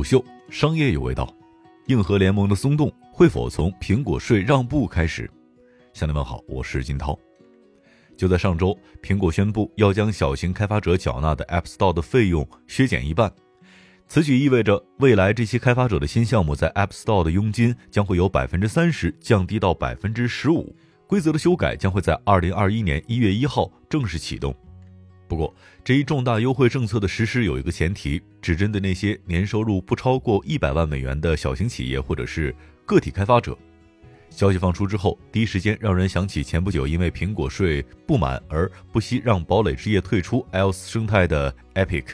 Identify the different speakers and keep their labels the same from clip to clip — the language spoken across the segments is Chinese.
Speaker 1: 虎嗅，商业有味道。硬核联盟的松动会否从苹果税让步开始？向您问好，我是金涛。就在上周，苹果宣布要将小型开发者缴纳的 App Store 的费用削减一半。此举意味着未来这些开发者的新项目在 App Store 的佣金将会由百分之三十降低到百分之十五。规则的修改将会在二零二一年一月一号正式启动。不过，这一重大优惠政策的实施有一个前提，只针对那些年收入不超过一百万美元的小型企业或者是个体开发者。消息放出之后，第一时间让人想起前不久因为苹果税不满而不惜让堡垒之夜退出 iOS 生态的 Epic。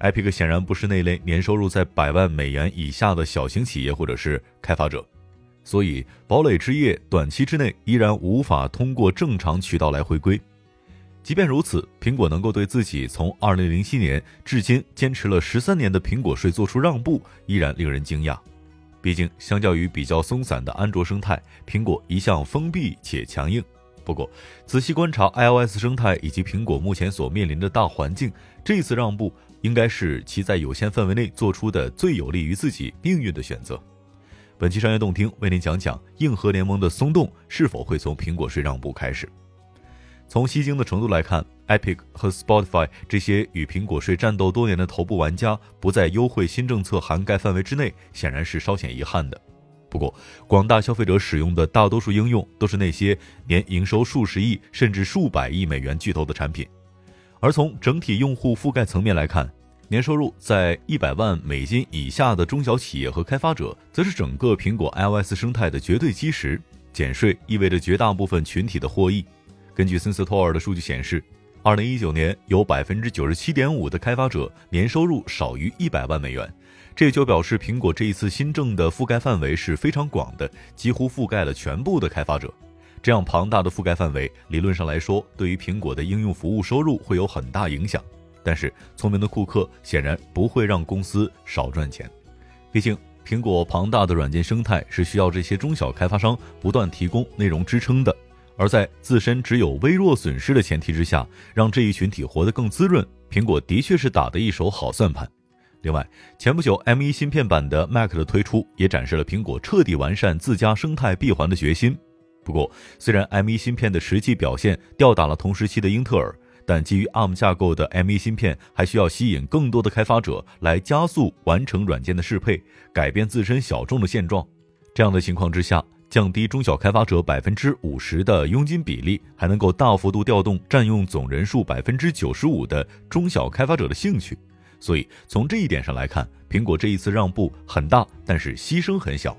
Speaker 1: Epic 显然不是那类年收入在百万美元以下的小型企业或者是开发者，所以堡垒之夜短期之内依然无法通过正常渠道来回归。即便如此，苹果能够对自己从2007年至今坚持了十三年的苹果税做出让步，依然令人惊讶。毕竟，相较于比较松散的安卓生态，苹果一向封闭且强硬。不过，仔细观察 iOS 生态以及苹果目前所面临的大环境，这次让步应该是其在有限范围内做出的最有利于自己命运的选择。本期商业动听为您讲讲硬核联盟的松动是否会从苹果税让步开始。从吸睛的程度来看，Epic 和 Spotify 这些与苹果税战斗多年的头部玩家不在优惠新政策涵盖范围之内，显然是稍显遗憾的。不过，广大消费者使用的大多数应用都是那些年营收数十亿甚至数百亿美元巨头的产品，而从整体用户覆盖层面来看，年收入在一百万美金以下的中小企业和开发者，则是整个苹果 iOS 生态的绝对基石。减税意味着绝大部分群体的获益。根据森斯托尔的数据显示，二零一九年有百分之九十七点五的开发者年收入少于一百万美元，这就表示苹果这一次新政的覆盖范围是非常广的，几乎覆盖了全部的开发者。这样庞大的覆盖范围，理论上来说，对于苹果的应用服务收入会有很大影响。但是，聪明的库克显然不会让公司少赚钱，毕竟苹果庞大的软件生态是需要这些中小开发商不断提供内容支撑的。而在自身只有微弱损失的前提之下，让这一群体活得更滋润，苹果的确是打的一手好算盘。另外，前不久 M1 芯片版的 Mac 的推出，也展示了苹果彻底完善自家生态闭环的决心。不过，虽然 M1 芯片的实际表现吊打了同时期的英特尔，但基于 ARM 架构的 M1 芯片还需要吸引更多的开发者来加速完成软件的适配，改变自身小众的现状。这样的情况之下。降低中小开发者百分之五十的佣金比例，还能够大幅度调动占用总人数百分之九十五的中小开发者的兴趣。所以从这一点上来看，苹果这一次让步很大，但是牺牲很小。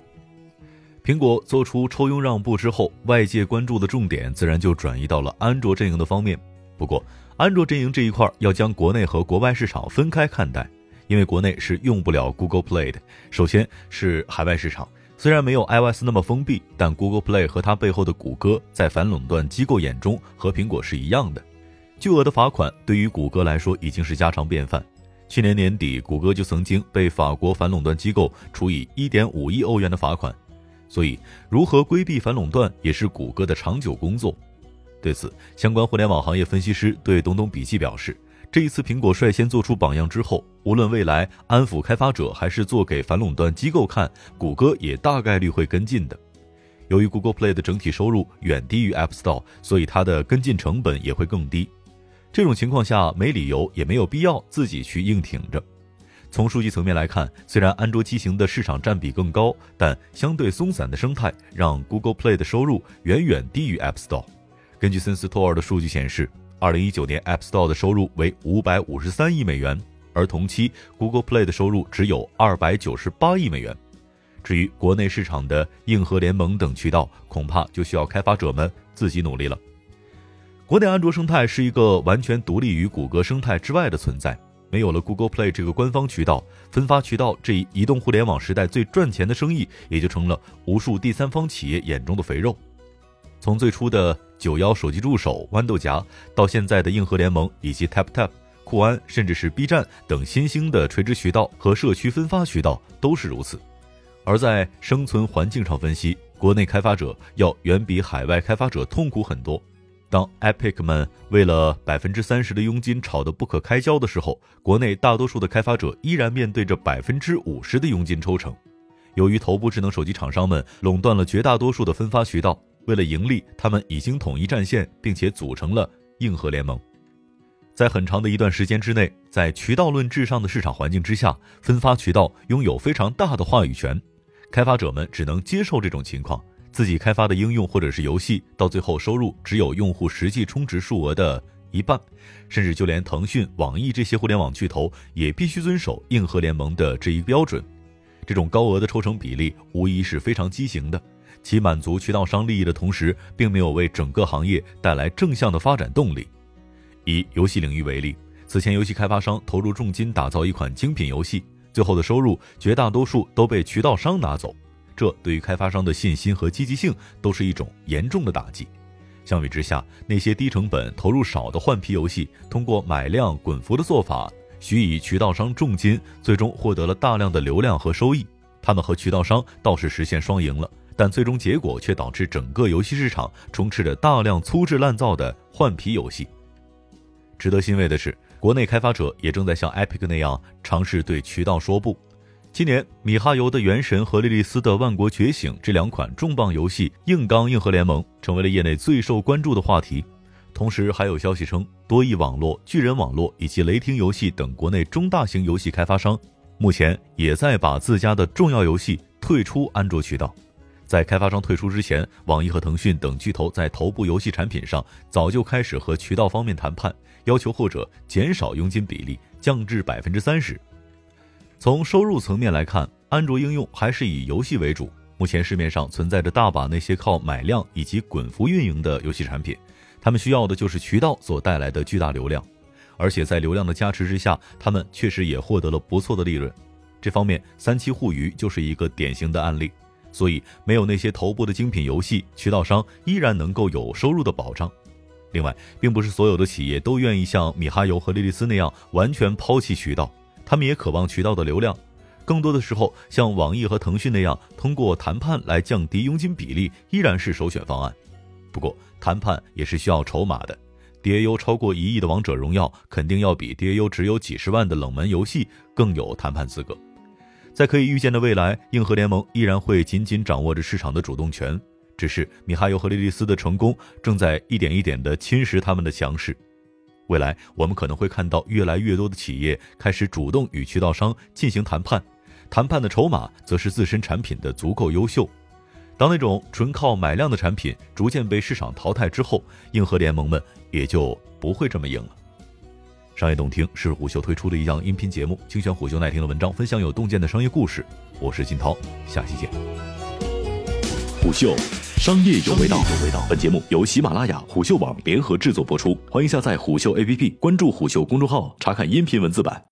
Speaker 1: 苹果做出抽佣让步之后，外界关注的重点自然就转移到了安卓阵营的方面。不过，安卓阵营这一块要将国内和国外市场分开看待，因为国内是用不了 Google Play 的。首先是海外市场。虽然没有 iOS 那么封闭，但 Google Play 和它背后的谷歌在反垄断机构眼中和苹果是一样的。巨额的罚款对于谷歌来说已经是家常便饭。去年年底，谷歌就曾经被法国反垄断机构处以1.5亿欧元的罚款。所以，如何规避反垄断也是谷歌的长久工作。对此，相关互联网行业分析师对东东笔记表示。这一次，苹果率先做出榜样之后，无论未来安抚开发者还是做给反垄断机构看，谷歌也大概率会跟进的。由于 Google Play 的整体收入远低于 App Store，所以它的跟进成本也会更低。这种情况下，没理由也没有必要自己去硬挺着。从数据层面来看，虽然安卓机型的市场占比更高，但相对松散的生态让 Google Play 的收入远远低于 App Store。根据森斯托尔的数据显示。二零一九年 App Store 的收入为五百五十三亿美元，而同期 Google Play 的收入只有二百九十八亿美元。至于国内市场的硬核联盟等渠道，恐怕就需要开发者们自己努力了。国内安卓生态是一个完全独立于谷歌生态之外的存在，没有了 Google Play 这个官方渠道，分发渠道这一移动互联网时代最赚钱的生意，也就成了无数第三方企业眼中的肥肉。从最初的九幺手机助手、豌豆荚，到现在的硬核联盟以及 TapTap、酷安，甚至是 B 站等新兴的垂直渠道和社区分发渠道，都是如此。而在生存环境上分析，国内开发者要远比海外开发者痛苦很多。当 Epic 们为了百分之三十的佣金吵得不可开交的时候，国内大多数的开发者依然面对着百分之五十的佣金抽成。由于头部智能手机厂商们垄断了绝大多数的分发渠道，为了盈利，他们已经统一战线，并且组成了硬核联盟。在很长的一段时间之内，在渠道论至上的市场环境之下，分发渠道拥有非常大的话语权，开发者们只能接受这种情况。自己开发的应用或者是游戏，到最后收入只有用户实际充值数额的一半，甚至就连腾讯、网易这些互联网巨头也必须遵守硬核联盟的这一标准。这种高额的抽成比例无疑是非常畸形的，其满足渠道商利益的同时，并没有为整个行业带来正向的发展动力。以游戏领域为例，此前游戏开发商投入重金打造一款精品游戏，最后的收入绝大多数都被渠道商拿走。这对于开发商的信心和积极性都是一种严重的打击。相比之下，那些低成本、投入少的换皮游戏，通过买量滚服的做法，许以渠道商重金，最终获得了大量的流量和收益。他们和渠道商倒是实现双赢了，但最终结果却导致整个游戏市场充斥着大量粗制滥造的换皮游戏。值得欣慰的是，国内开发者也正在像 Epic 那样尝试对渠道说不。今年，米哈游的《原神》和莉莉丝的《万国觉醒》这两款重磅游戏硬刚硬核联盟，成为了业内最受关注的话题。同时，还有消息称，多益网络、巨人网络以及雷霆游戏等国内中大型游戏开发商，目前也在把自家的重要游戏退出安卓渠道。在开发商退出之前，网易和腾讯等巨头在头部游戏产品上早就开始和渠道方面谈判，要求后者减少佣金比例，降至百分之三十。从收入层面来看，安卓应用还是以游戏为主。目前市面上存在着大把那些靠买量以及滚服运营的游戏产品，他们需要的就是渠道所带来的巨大流量，而且在流量的加持之下，他们确实也获得了不错的利润。这方面，三七互娱就是一个典型的案例。所以，没有那些头部的精品游戏，渠道商依然能够有收入的保障。另外，并不是所有的企业都愿意像米哈游和莉莉丝那样完全抛弃渠道。他们也渴望渠道的流量，更多的时候，像网易和腾讯那样，通过谈判来降低佣金比例，依然是首选方案。不过，谈判也是需要筹码的。DAU 超过一亿的王者荣耀，肯定要比 DAU 只有几十万的冷门游戏更有谈判资格。在可以预见的未来，硬核联盟依然会紧紧掌握着市场的主动权。只是米哈游和莉莉丝的成功，正在一点一点地侵蚀他们的强势。未来，我们可能会看到越来越多的企业开始主动与渠道商进行谈判，谈判的筹码则是自身产品的足够优秀。当那种纯靠买量的产品逐渐被市场淘汰之后，硬核联盟们也就不会这么硬了。商业洞听是虎嗅推出的一档音频节目，精选虎嗅耐听的文章，分享有洞见的商业故事。我是金涛，下期见。
Speaker 2: 虎嗅。商业有味道。本节目由喜马拉雅、虎嗅网联合制作播出，欢迎下载虎嗅 APP，关注虎嗅公众号，查看音频文字版。